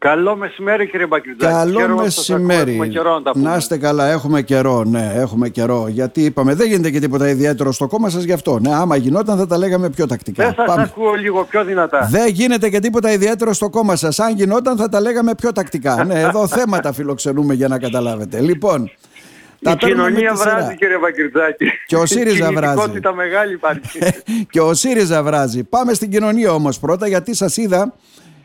Καλό μεσημέρι κύριε Μπακριτζάκη. Καλό μεσημέρι. να, να είστε καλά, έχουμε καιρό, ναι, έχουμε καιρό. Γιατί είπαμε, δεν γίνεται και τίποτα ιδιαίτερο στο κόμμα σας γι' αυτό. Ναι, άμα γινόταν θα τα λέγαμε πιο τακτικά. Δεν σας ακούω λίγο πιο δυνατά. Δεν γίνεται και τίποτα ιδιαίτερο στο κόμμα σας. Αν γινόταν θα τα λέγαμε πιο τακτικά. ναι, εδώ θέματα φιλοξενούμε για να καταλάβετε. Λοιπόν, η κοινωνία βράζει κύριε Βακυρτζάκη. Και ο ΣΥΡΙΖΑ βράζει. μεγάλη υπάρχει. και ο ΣΥΡΙΖΑ βράζει. Πάμε στην κοινωνία όμως πρώτα γιατί σας είδα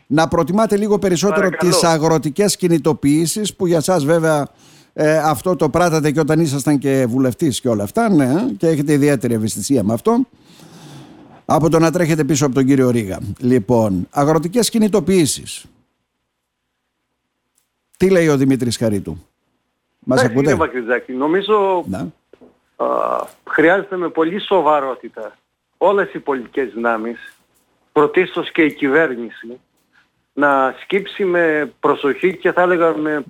να προτιμάτε λίγο περισσότερο τι τις αγροτικές κινητοποιήσεις που για σας βέβαια ε, αυτό το πράτατε και όταν ήσασταν και βουλευτής και όλα αυτά ναι, και έχετε ιδιαίτερη ευαισθησία με αυτό από το να τρέχετε πίσω από τον κύριο Ρίγα. Λοιπόν, αγροτικές κινητοποιήσεις. Τι λέει ο Δημήτρης Χαρίτου; Μας ακούτε; Κύριε Βακριτζάκη, νομίζω α, χρειάζεται με πολύ σοβαρότητα όλες οι πολιτικές δυνάμεις, πρωτίστως και η κυβέρνηση, να σκύψει με προσοχή και θα έλεγα με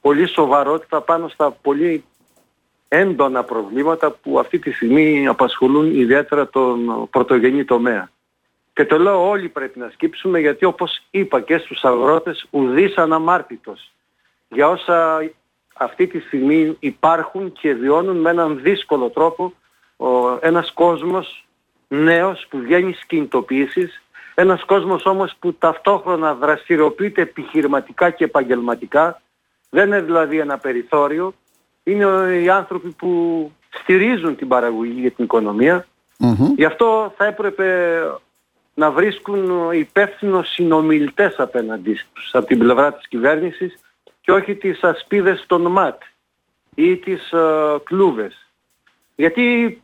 πολύ σοβαρότητα πάνω στα πολύ έντονα προβλήματα που αυτή τη στιγμή απασχολούν ιδιαίτερα τον πρωτογενή τομέα. Και το λέω όλοι πρέπει να σκύψουμε γιατί όπως είπα και στους αγρότες ουδής αναμάρτητος για όσα αυτή τη στιγμή υπάρχουν και βιώνουν με έναν δύσκολο τρόπο ο, ένας κόσμος νέος που βγαίνει στις κινητοποιήσεις ένας κόσμος όμως που ταυτόχρονα δραστηριοποιείται επιχειρηματικά και επαγγελματικά, δεν είναι δηλαδή ένα περιθώριο, είναι οι άνθρωποι που στηρίζουν την παραγωγή για την οικονομια Γι' αυτό θα έπρεπε να βρίσκουν υπεύθυνο συνομιλητές απέναντί τους από την πλευρά της κυβέρνησης και όχι τις ασπίδες των ΜΑΤ ή τις uh, κλούβες. Γιατί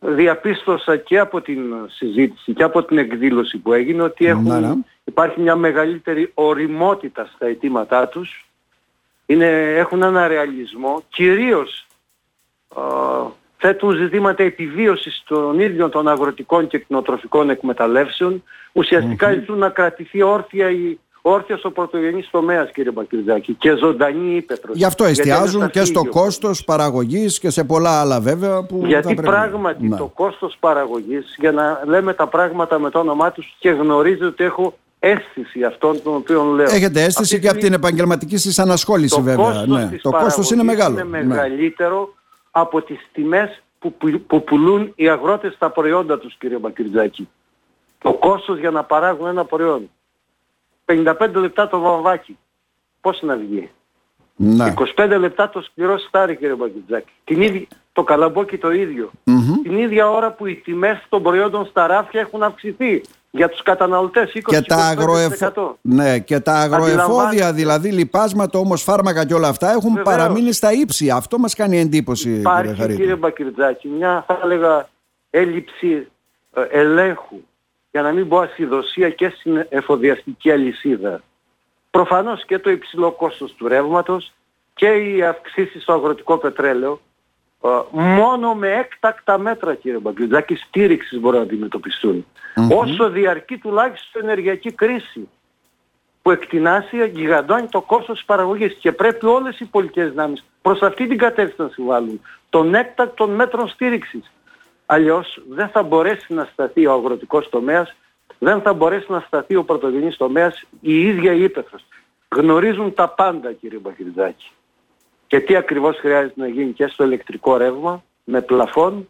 διαπίστωσα και από την συζήτηση και από την εκδήλωση που έγινε ότι έχουν, ναι, ναι. υπάρχει μια μεγαλύτερη οριμότητα στα αιτήματά τους. Είναι, έχουν ένα ρεαλισμό, κυρίως α, θέτουν ζητήματα επιβίωσης των ίδιων των αγροτικών και κτηνοτροφικών εκμεταλλεύσεων. Ουσιαστικά να κρατηθεί όρθια η, όρθιος ο πρωτογενής τομέας κύριε Μπακυρδάκη και ζωντανή ύπεθρος. Γι' αυτό εστιάζουν και στο κόστος παραγωγής και σε πολλά άλλα βέβαια που Γιατί πράγματι ναι. το κόστος παραγωγής για να λέμε τα πράγματα με το όνομά τους και γνωρίζω ότι έχω αίσθηση αυτών των οποίων λέω. Έχετε αίσθηση και από την επαγγελματική σας ανασχόληση το βέβαια. Κόστος ναι. Το κόστος είναι μεγάλο. Είναι ναι. μεγαλύτερο από τις τιμές που, που πουλούν οι αγρότες τα προϊόντα τους κύριε Μπακυρτζάκη. Το κόστος για να παράγουν ένα προϊόν. 55 λεπτά το βαμβάκι. Πώς να βγει; Να. 25 λεπτά το σκληρό στάρι κύριε Μπαγκητζάκη. Την ίδια, το καλαμπόκι το ίδιο. Την ίδια ώρα που οι τιμές των προϊόντων στα ράφια έχουν αυξηθεί για τους καταναλωτές 20 και τα, αγροεφ... ναι, και τα αγροεφόδια δηλαδή λιπάσματα όμως φάρμακα και όλα αυτά έχουν Βεβαίως. παραμείνει στα ύψη. Αυτό μας κάνει εντύπωση Υπάρχει κύριε, κύριε Μπακυρτζάκη μια θα έλεγα έλλειψη ε, ελέγχου για να μην πω ασυδοσία και στην εφοδιαστική αλυσίδα. Προφανώς και το υψηλό κόστος του ρεύματος και οι αυξήσεις στο αγροτικό πετρέλαιο ε, μόνο με έκτακτα μέτρα κύριε Μπαγκλητζάκη στήριξης μπορούν να αντιμετωπιστουν Όσο διαρκεί τουλάχιστον ενεργειακή κρίση που εκτινάσει γιγαντώνει το κόστος της παραγωγής και πρέπει όλες οι πολιτικές δυνάμεις προς αυτή την κατεύθυνση να συμβάλλουν των έκτακτων μέτρων στήριξης. Αλλιώς δεν θα μπορέσει να σταθεί ο αγροτικός τομέας, δεν θα μπορέσει να σταθεί ο πρωτογενής τομέας, η ίδια η ύπεθρος. Γνωρίζουν τα πάντα κύριε Μπαχυριδάκη. Και τι ακριβώς χρειάζεται να γίνει και στο ηλεκτρικό ρεύμα, με πλαφον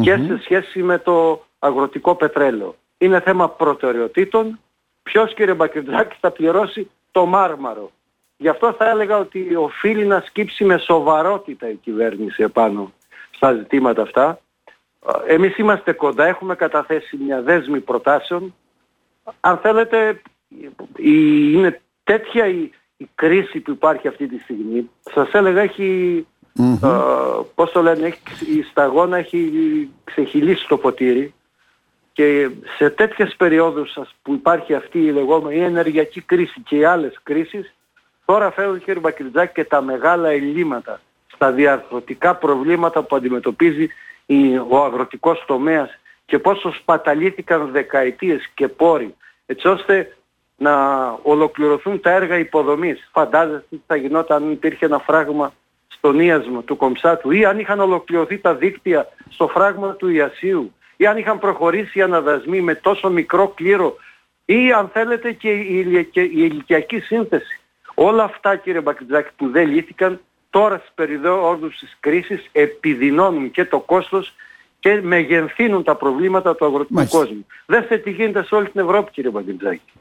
και σε σχέση με το αγροτικό πετρέλαιο. Είναι θέμα προτεραιοτήτων. Ποιος κύριε Μπακυρτζάκη θα πληρώσει το μάρμαρο. Γι' αυτό θα έλεγα ότι οφείλει να σκύψει με σοβαρότητα η κυβέρνηση επάνω στα ζητήματα αυτά εμείς είμαστε κοντά, έχουμε καταθέσει μια δέσμη προτάσεων. Αν θέλετε, είναι τέτοια η, κρίση που υπάρχει αυτή τη στιγμή. Σας έλεγα έχει, πώς το λένε, έχει, η σταγόνα έχει ξεχυλήσει το ποτήρι και σε τέτοιες περιόδους που υπάρχει αυτή η λεγόμενη ενεργειακή κρίση και οι άλλες κρίσεις, τώρα φέρουν κύριε Μπακριτζάκη και τα μεγάλα ελλείμματα στα διαρθρωτικά προβλήματα που αντιμετωπίζει ο αγροτικός τομέας και πόσο σπαταλήθηκαν δεκαετίες και πόροι έτσι ώστε να ολοκληρωθούν τα έργα υποδομής. Φαντάζεστε τι θα γινόταν αν υπήρχε ένα φράγμα στον ίασμα του Κομψάτου ή αν είχαν ολοκληρωθεί τα δίκτυα στο φράγμα του Ιασίου ή αν είχαν προχωρήσει οι αναδασμοί με τόσο μικρό κλήρο ή αν θέλετε και η ηλικιακή σύνθεση. Όλα αυτά κύριε Μπακριτζάκη που δεν λύθηκαν τώρα στις περιόδους της κρίσης επιδεινώνουν και το κόστος και μεγενθύνουν τα προβλήματα του αγροτικού κόσμου. Δέστε τι γίνεται σε όλη την Ευρώπη κύριε Μπακριτζάκη.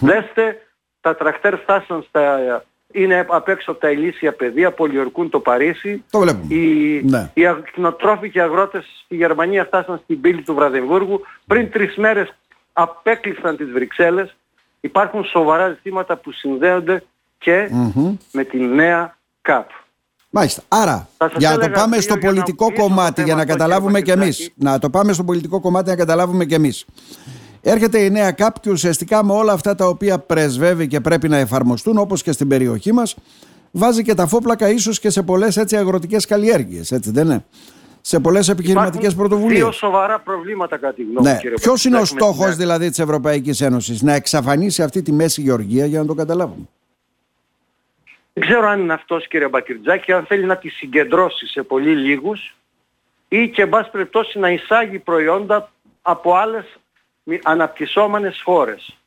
Δέστε τα τρακτέρ φτάσαν στα είναι απ' έξω από τα ηλίσια πεδία, πολιορκούν το Παρίσι. Το βλέπουμε. Οι, ναι. οι ακτινοτρόφοι αγρότες στη Γερμανία φτάσαν στην πύλη του Βραδεμβούργου. Πριν τρεις μέρες απέκλεισαν τις Βρυξέλλες. Υπάρχουν σοβαρά ζητήματα που συνδέονται και με τη νέα ΚΑΠ. Μάλιστα. Άρα, για να το πάμε στο πολιτικό κομμάτι, για να καταλάβουμε κι εμείς. Να το πάμε στο πολιτικό κομμάτι, να καταλάβουμε κι εμείς. Έρχεται η νέα ΚΑΠ και ουσιαστικά με όλα αυτά τα οποία πρεσβεύει και πρέπει να εφαρμοστούν, όπως και στην περιοχή μας, βάζει και τα φόπλακα ίσως και σε πολλές έτσι αγροτικές καλλιέργειες, έτσι δεν είναι; Σε πολλές επιχειρηματικές πρωτοβουλίες. Δύο σοβαρά προβλήματα κατά τη γνώμη ναι. Ποιος είναι ο στόχος δηλαδή της Ευρωπαϊκής Ένωσης, να εξαφανίσει αυτή τη μέση γεωργία για να το καταλάβουμε; Δεν ξέρω αν είναι αυτός κύριε Μπακυρτζάκη, αν θέλει να τη συγκεντρώσει σε πολύ λίγους ή και εν πάση περιπτώσει να εισάγει προϊόντα από άλλες αναπτυσσόμενες χώρες.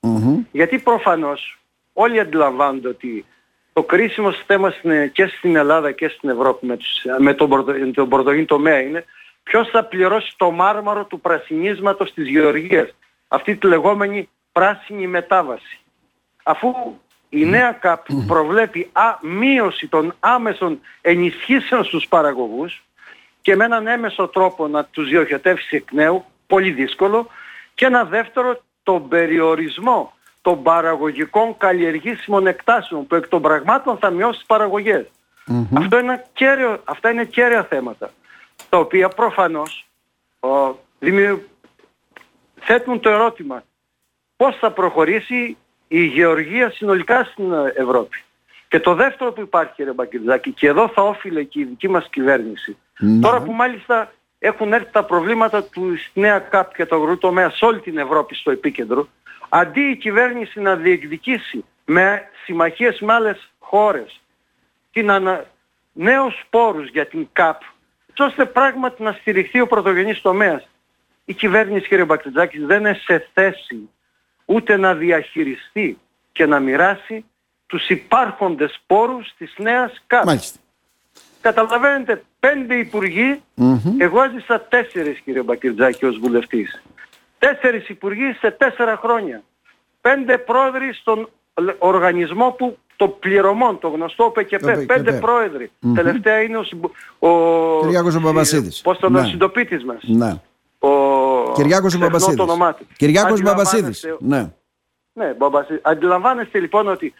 Γιατί προφανώς όλοι αντιλαμβάνονται ότι το κρίσιμο θέμα και στην Ελλάδα και στην Ευρώπη με, τους, με τον, τον πρωτογενή τομέα είναι ποιος θα πληρώσει το μάρμαρο του πρασινίσματος της γεωργίας. Αυτή τη λεγόμενη πράσινη μετάβαση. Αφού η νέα ΚΑΠ προβλέπει α, μείωση των άμεσων ενισχύσεων στους παραγωγούς και με έναν έμεσο τρόπο να τους διοχετεύσει εκ νέου, πολύ δύσκολο, και ένα δεύτερο τον περιορισμό των παραγωγικών καλλιεργήσιμων εκτάσεων που εκ των πραγμάτων θα μειώσει τις παραγωγές. Αυτό είναι κέριο, αυτά είναι κέρια θέματα τα οποία προφανώς ο, θέτουν το ερώτημα πώς θα προχωρήσει η γεωργία συνολικά στην Ευρώπη. Και το δεύτερο που υπάρχει κύριε Μπακυρδάκη και εδώ θα όφιλε και η δική μας κυβέρνηση τώρα που μάλιστα έχουν έρθει τα προβλήματα του στη νέα ΚΑΠ και το αγροτομέα σε όλη την Ευρώπη στο επίκεντρο, αντί η κυβέρνηση να διεκδικήσει με συμμαχίες με άλλες χώρες την ανα... νέους πόρους για την ΚΑΠ, έτσι ώστε πράγματι να στηριχθεί ο πρωτογενής τομέας. Η κυβέρνηση κύριε Μπακτιτζάκη δεν είναι σε θέση ούτε να διαχειριστεί και να μοιράσει τους υπάρχοντες πόρους της νέας ΚΑΠ. Μάλιστα. Καταλαβαίνετε, πέντε υπουργοί, mm-hmm. εγώ έζησα τέσσερις κύριε Μπακυρτζάκη ως βουλευτής. Τέσσερις υπουργοί σε τέσσερα χρόνια. Πέντε πρόεδροι στον οργανισμό που το πληρωμόν, το γνωστό ΠΚΠ, πέντε πρόεδροι. Mm-hmm. Τελευταία είναι ο, ο Κυριάκος ο Μπαμπασίδης. Πώς τον ναι. ο συντοπίτης μας. Ναι. Ο Κυριάκος ο Μπαμπασίδης. Κυριάκος Μπαμπασίδης. Ναι. Ναι, Μπαμπασίδης. Αντιλαμβάνεστε λοιπόν ότι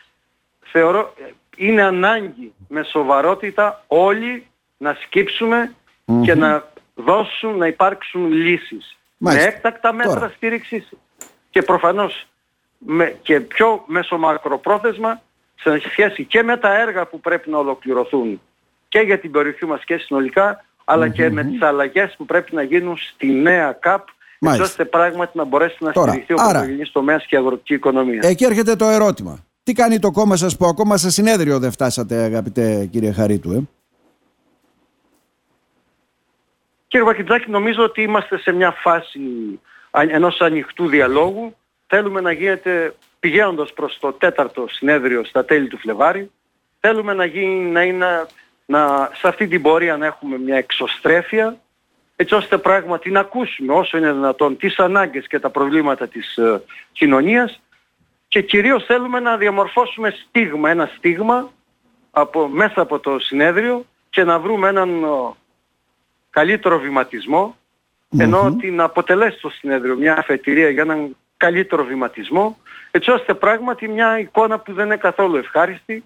θεωρώ, είναι ανάγκη με σοβαρότητα όλοι να σκυψουμε και να δώσουν, να υπάρξουν λύσεις. Με έκτακτα μέτρα Τώρα. στήριξης και προφανώς με, και πιο μέσω μακροπρόθεσμα σε σχέση και με τα έργα που πρέπει να ολοκληρωθούν και για την περιοχή μας και συνολικά αλλά και με τις αλλαγές που πρέπει να γίνουν στη νέα ΚΑΠ έτσι ώστε πράγματι να μπορέσει να Τώρα, στηριχθεί ο πρωτογενής τομέας και η αγροτική οικονομία. Εκεί έρχεται το ερώτημα. Τι κάνει το κόμμα σας που ακόμα σε συνέδριο δεν φτάσατε αγαπητέ κύριε Χαρίτου. Ε; Κύριε Βακητζάκη νομίζω ότι είμαστε σε μια φάση ενός ανοιχτού διαλόγου. Θέλουμε να γίνεται πηγαίνοντας προς το τέταρτο συνέδριο στα τέλη του Φλεβάρι. Θέλουμε να, γίνει, να είναι να, σε αυτή την πορεία να έχουμε μια εξωστρέφεια έτσι ώστε πράγματι να ακούσουμε όσο είναι δυνατόν τις ανάγκες και τα προβλήματα της ε, κοινωνίας. Και κυρίως θέλουμε να διαμορφώσουμε στίγμα, ένα στίγμα από, μέσα από το συνέδριο και να βρούμε έναν καλύτερο ενώ την αποτελέσει το συνέδριο μια αφετηρία για έναν καλύτερο βηματισμό έτσι ώστε πράγματι μια εικόνα που δεν είναι καθόλου ευχάριστη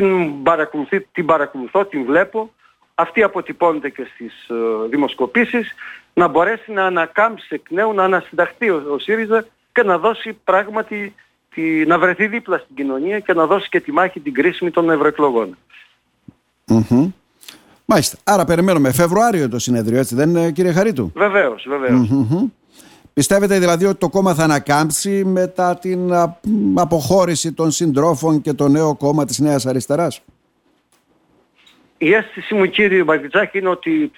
την, την παρακολουθώ, την βλέπω αυτή αποτυπώνεται και στις uh, δημοσκοπήσεις να μπορέσει να ανακάμψει εκ νέου, να ανασυνταχθεί ο, ο ΣΥΡΙΖΑ και να δώσει πράγματι τη, να βρεθεί δίπλα στην κοινωνία και να δώσει και τη μάχη την κρίσιμη των ευρωεκλογών. Mm-hmm. Μάλιστα. Άρα περιμένουμε Φεβρουάριο το συνέδριο, έτσι δεν είναι κύριε Χαρίτου; Βεβαίως, βεβαίως. Mm-hmm. Πιστεύετε δηλαδή ότι το κόμμα θα ανακάμψει μετά την αποχώρηση των συντρόφων και το νέο κόμμα της Νέας Αριστεράς; Η αίσθηση μου κύριε Μπαγδιτζάκη είναι ότι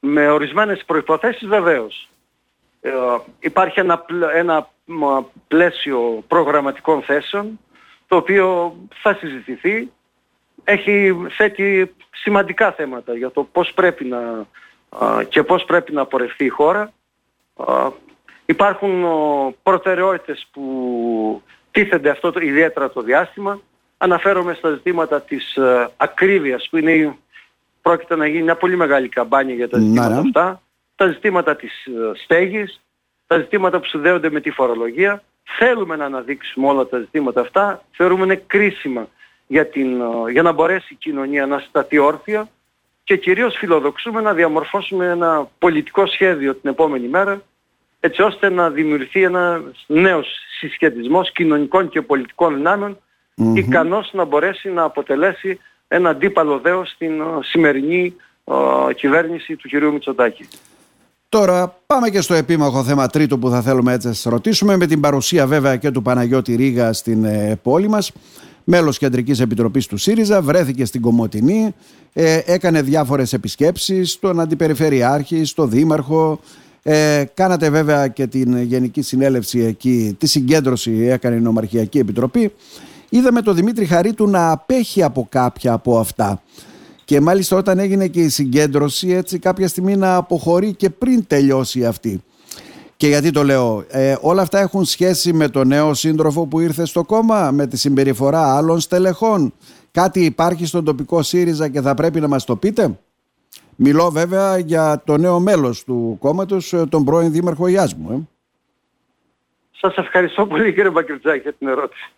με ορισμένες προϋποθέσεις βεβαίως. Ε, υπάρχει ένα, ένα πλαίσιο προγραμματικών θέσεων το οποίο θα συζητηθεί έχει θέτει σημαντικά θέματα για το πώς πρέπει να και πώς πρέπει να πορευτεί η χώρα. Υπάρχουν προτεραιότητες που τίθενται αυτό το, ιδιαίτερα το διάστημα. Αναφέρομαι στα ζητήματα της ε, ακρίβειας που είναι, πρόκειται να γίνει μια πολύ μεγάλη καμπάνια για τα ζητήματα ναι. αυτά. Τα ζητήματα της ε, στέγης, τα ζητήματα που συνδέονται με τη φορολογία. Θέλουμε να αναδείξουμε όλα τα ζητήματα αυτά. Θεωρούμε είναι κρίσιμα για, την, ε, για να μπορέσει η κοινωνία να σταθεί όρθια και κυρίως φιλοδοξούμε να διαμορφώσουμε ένα πολιτικό σχέδιο την επόμενη μέρα έτσι ώστε να δημιουργηθεί ένα νέος συσχετισμός κοινωνικών και πολιτικών δυνάμεων mm-hmm. ικανός να μπορέσει να αποτελέσει ένα αντίπαλο δέος στην ε, σημερινή uh, κυβέρνηση του κυρίου Μητσοτάκη. Τώρα πάμε και στο επίμαχο θέμα τρίτο που θα θέλουμε έτσι να σας ρωτήσουμε με την παρουσία βέβαια και του Παναγιώτη Ρίγα στην ε, πόλη μας μέλος Κεντρικής Επιτροπής του ΣΥΡΙΖΑ, βρέθηκε στην Κομωτινή, ε, έκανε διάφορες επισκέψεις στον Αντιπεριφερειάρχη, στο Δήμαρχο, ε, κάνατε βέβαια και την Γενική Συνέλευση εκεί, τη συγκέντρωση έκανε η Νομαρχιακή Επιτροπή. Είδαμε τον Δημήτρη Χαρίτου να απέχει από κάποια από αυτά. Και μάλιστα όταν έγινε και η συγκέντρωση έτσι κάποια στιγμή να αποχωρεί και πριν τελειώσει αυτή. Και γιατί το λέω, ε, όλα αυτά έχουν σχέση με το νέο σύντροφο που ήρθε στο κόμμα, με τη συμπεριφορά άλλων στελεχών. Κάτι υπάρχει στον τοπικό ΣΥΡΙΖΑ και θα πρέπει να μας το πείτε; Μιλώ βέβαια για το νέο μέλος του κόμματος, ε, τον πρώην Δήμαρχο Ιάσμου. Ε. Σας ευχαριστώ πολύ κύριε Μπακριτζάκη για την ερώτηση.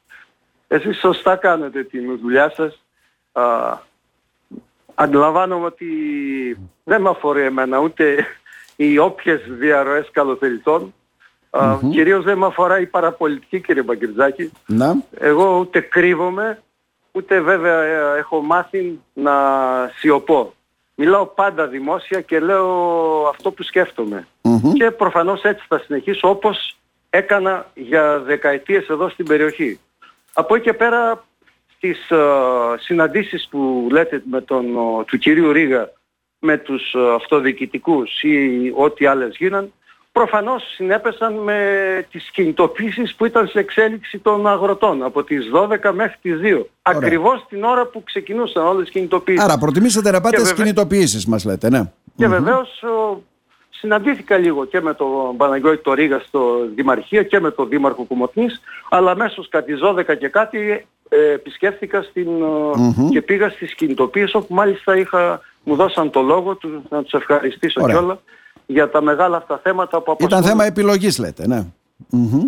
Εσείς σωστά κάνετε την δουλειά σας. Α, αντιλαμβάνομαι ότι δεν με αφορεί εμένα ούτε οι όποιες διαρροές καλοθερητών. Mm-hmm. Κυρίως δεν με αφορά η παραπολιτική κύριε Μπαγκριτζάκη. Να. Εγώ ούτε κρύβομαι, ούτε βέβαια ε, έχω μάθει να σιωπώ. Μιλάω πάντα δημόσια και λέω αυτό που σκεφτομαι Και προφανώς έτσι θα συνεχίσω όπως έκανα για δεκαετίες εδώ στην περιοχή. Από εκεί και πέρα στις uh, συναντήσεις που λέτε με τον, uh, του κυρίου Ρίγα με τους ε, αυτοδιοικητικούς ή ό,τι άλλες γίναν, προφανώς συνέπεσαν με τις κινητοποίησεις που ήταν σε εξέλιξη των αγροτών από τις 12 μέχρι τις 2. Ωραία. Ακριβώς την ώρα που ξεκινούσαν όλες τις κινητοποίησεις. Άρα προτιμήσατε να πάτε στις βεβαι... κινητοποιήσεις μας λέτε, ναι. Και mm βεβαίως συναντήθηκα λίγο και με τον Παναγιώτη το Ρίγα στο Δημαρχείο και με τον Δήμαρχο Κουμωτνής, αλλά αμέσως κατά τις 12 και κάτι ε, επισκέφθηκα στην, mm και πήγα στις κινητοποίησεις όπου μάλιστα είχα μου δώσαν το λόγο του, να τους ευχαριστήσω κιόλας για τα μεγάλα αυτά θέματα που απασχολούν. Ήταν θέμα επιλογής λέτε, ναι.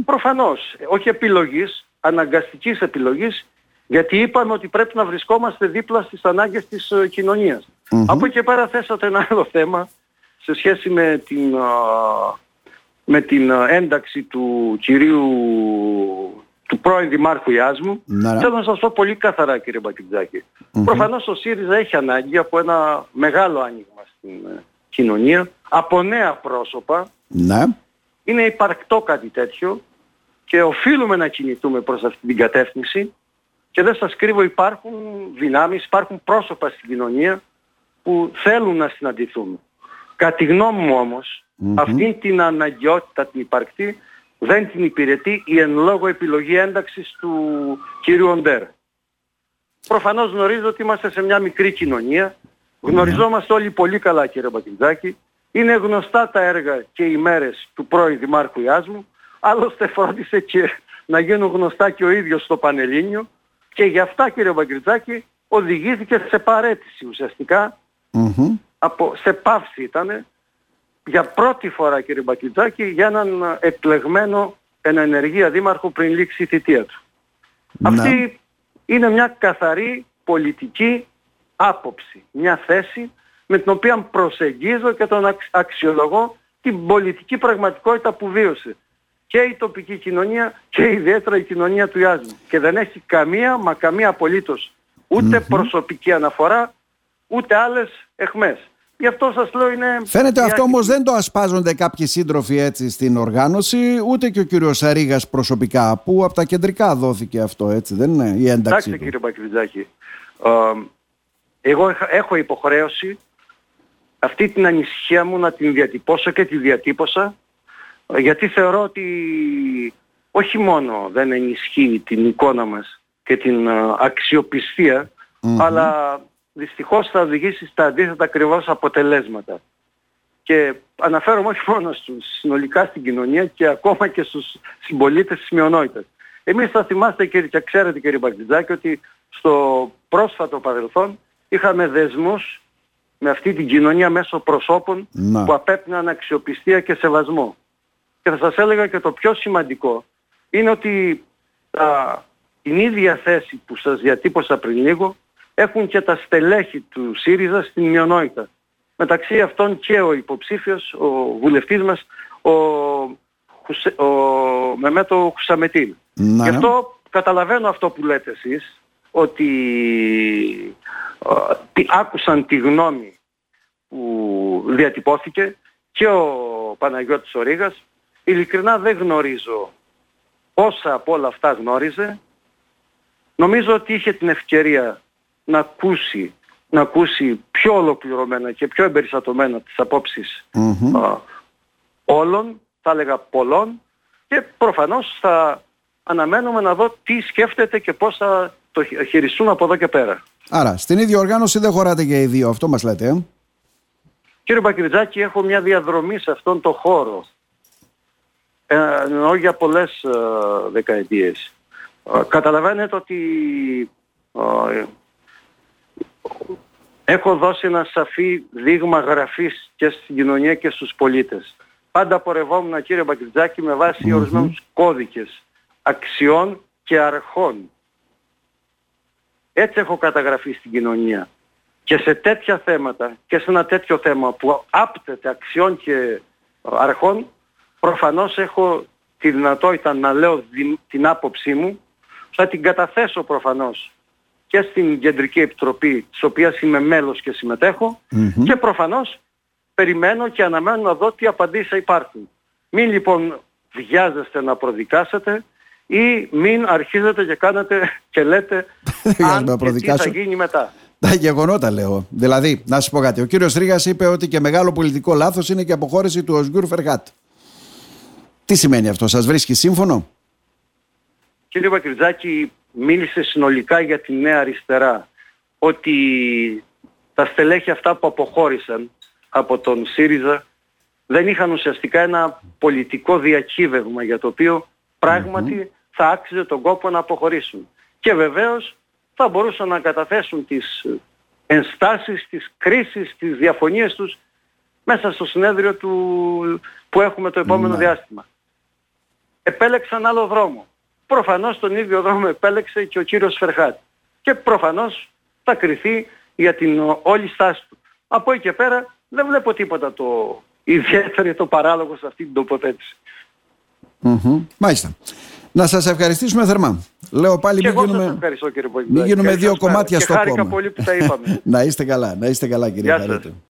Προφανώς, όχι επιλογής, αναγκαστικής επιλογής, γιατί είπαμε ότι πρέπει να βρισκόμαστε δίπλα στις ανάγκες της uh, κοινωνίας. Από εκεί πέρα θέσατε ένα άλλο θέμα σε σχέση με την, με την ένταξη του κυρίου του πρώην Δημάρχου Ιάσμου. Ναι, ναι. Θέλω να σας πω πολύ καθαρά κύριε Μπακιτζάκη. Mm-hmm. Προφανώς ο ΣΥΡΙΖΑ έχει ανάγκη από ένα μεγάλο άνοιγμα στην ε, κοινωνία, από νέα πρόσωπα. Ναι. Είναι υπαρκτό κάτι τέτοιο και οφείλουμε να κινηθούμε προς αυτή την κατεύθυνση και δεν σας κρύβω υπάρχουν δυνάμεις, υπάρχουν πρόσωπα στην κοινωνία που θέλουν να συναντηθούν. Κατά τη γνώμη μου όμως, αυτή την αναγκαιότητα την υπαρκτή δεν την υπηρετεί η εν λόγω επιλογή ένταξης του κύριου Οντέρ. Προφανώς γνωρίζω ότι είμαστε σε μια μικρή κοινωνία. Γνωριζόμαστε όλοι πολύ καλά κύριε Μπακιντζάκη. Είναι γνωστά τα έργα και οι μέρες του πρώην Δημάρχου Ιάσμου. Άλλωστε φρόντισε και να γίνουν γνωστά και ο ίδιος στο Πανελλήνιο. Και γι' αυτά κύριε Μπαγκριτζάκη οδηγήθηκε σε παρέτηση Από, σε πάυση ήτανε για πρώτη φορά κύριε Μπακιτζάκη για έναν εκλεγμένο εν ενεργεία δήμαρχο πριν λήξει η θητεία του. Αυτή είναι μια καθαρή πολιτική άποψη, μια θέση με την οποία προσεγγίζω και τον αξιολογώ την πολιτική πραγματικότητα που βίωσε και η τοπική κοινωνία και ιδιαίτερα η κοινωνία του Ιάσμου. Και δεν έχει καμία, μα καμία απολύτως προσωπική αναφορά, ούτε άλλες εχμές. Γι' αυτό σας λέω είναι... Φαίνεται αυτό όμως δεν το ασπάζονται κάποιοι σύντροφοι έτσι στην οργάνωση, ούτε και ο κύριος Σαρίγας προσωπικά, που από τα κεντρικά δόθηκε αυτό, έτσι δεν είναι η ένταξη Εντάξει, κύριε Μπακριτζάκη, εγώ έχω υποχρέωση αυτή την ανησυχία μου να την διατυπώσω και τη διατύπωσα, γιατί θεωρώ ότι όχι μόνο δεν ενισχύει την εικόνα μας και την ε, αξιοπιστια αλλά δυστυχώς θα οδηγήσει στα αντίθετα ακριβώς αποτελέσματα. Και αναφέρομαι όχι μόνο στους, συνολικά στην κοινωνία και ακόμα και στους συμπολίτες της μειονότητας. Εμείς θα θυμάστε και, και ξέρετε κύριε Μπαρτιζάκη ότι στο πρόσφατο παρελθόν είχαμε δεσμούς με αυτή την κοινωνία μέσω προσώπων που απέπναν αξιοπιστία και σεβασμό. Και θα σας έλεγα και το πιο σημαντικό είναι ότι τα, την ίδια θέση που σας διατύπωσα πριν λίγο έχουν και τα στελέχη του ΣΥΡΙΖΑ στην μειονότητα. Μεταξύ αυτών και ο υποψήφιος, ο βουλευτής μας, ο, ο Μεμέτο Χουσαμετήλ. Γι' αυτό καταλαβαίνω αυτό που λέτε εσείς, ότι ε, άκουσαν τη γνώμη που διατυπώθηκε και ο Παναγιώτης Ορίγας. Ειλικρινά δεν γνωρίζω όσα από όλα αυτά γνώριζε. Νομίζω ότι είχε την ευκαιρία να ακούσει, να ακούσει πιο ολοκληρωμένα και πιο εμπεριστατωμένα τις απόψεις όλων, θα έλεγα πολλών και προφανώς θα αναμένουμε να δω τι σκέφτεται και πώς θα το χειριστούν από εδώ και πέρα. Άρα, στην ίδια οργάνωση δεν χωράτε και οι δύο, αυτό μας λέτε, ε; Κύριε Μπακριτζάκη, έχω μια διαδρομή σε αυτόν τον χώρο. Ε, εννοώ για πολλές ε, δεκαετίες. Ε, καταλαβαίνετε ότι ε, έχω δώσει ένα σαφή δείγμα γραφής και στην κοινωνία και στους πολίτες. Πάντα πορευόμουν κύριε Μπακριτζάκη με βάση mm-hmm. ορισμένους κώδικες αξιών και αρχών. Έτσι έχω καταγραφεί στην κοινωνία. Και σε τέτοια θέματα και σε ένα τέτοιο θέμα που άπτεται αξιών και αρχών, προφανώς έχω τη δυνατότητα να λέω την άποψή μου, θα την καταθέσω προφανώς και στην Κεντρική Επιτροπή, της οποίας είμαι μέλος και συμμετεχω και προφανώς περιμένω και αναμένω να δω τι απαντήσεις υπάρχουν. Μην λοιπόν βιάζεστε να προδικάσετε, ή μην αρχίζετε και κάνετε και λέτε αν και τι θα γίνει μετά. Τα γεγονότα λέω. Δηλαδή, να σας πω κάτι. Ο κύριος Ρίγα είπε ότι και μεγάλο πολιτικό λάθος είναι και η αποχώρηση του Οσγκούρ Φεργάτ. Τι σημαίνει αυτό, σας βρίσκει σύμφωνο; Κύριε Βακριτζάκη, μίλησε συνολικά για τη νέα αριστερά. Ότι τα στελέχη αυτά που αποχώρησαν από τον ΣΥΡΙΖΑ δεν είχαν ουσιαστικά ένα πολιτικό διακύβευμα για το οποίο θα άξιζε τον κόπο να αποχωρήσουν. Και βεβαίως θα μπορούσαν να καταθέσουν τις ενστάσεις, τις κρίσεις, τις διαφωνίες τους μέσα στο συνέδριο του, που έχουμε το επόμενο ναι. διάστημα. Επέλεξαν άλλο δρόμο. Προφανώς τον ίδιο δρόμο επέλεξε και ο κύριος Φερχάτ. Και προφανώς θα κριθεί για την όλη στάση του. Από εκεί και πέρα δεν βλέπω τίποτα το ιδιαίτερο το παράλογο σε αυτή την τοποθέτηση. Mm-hmm. Μάλιστα. Να σας ευχαριστήσουμε θερμά. Λέω πάλι μην γίνουμε, μην γίνουμε δύο κομμάτια και στο κόμμα. πολύ που τα είπαμε. να είστε καλά, να είστε καλά κύριε Χαρίτη.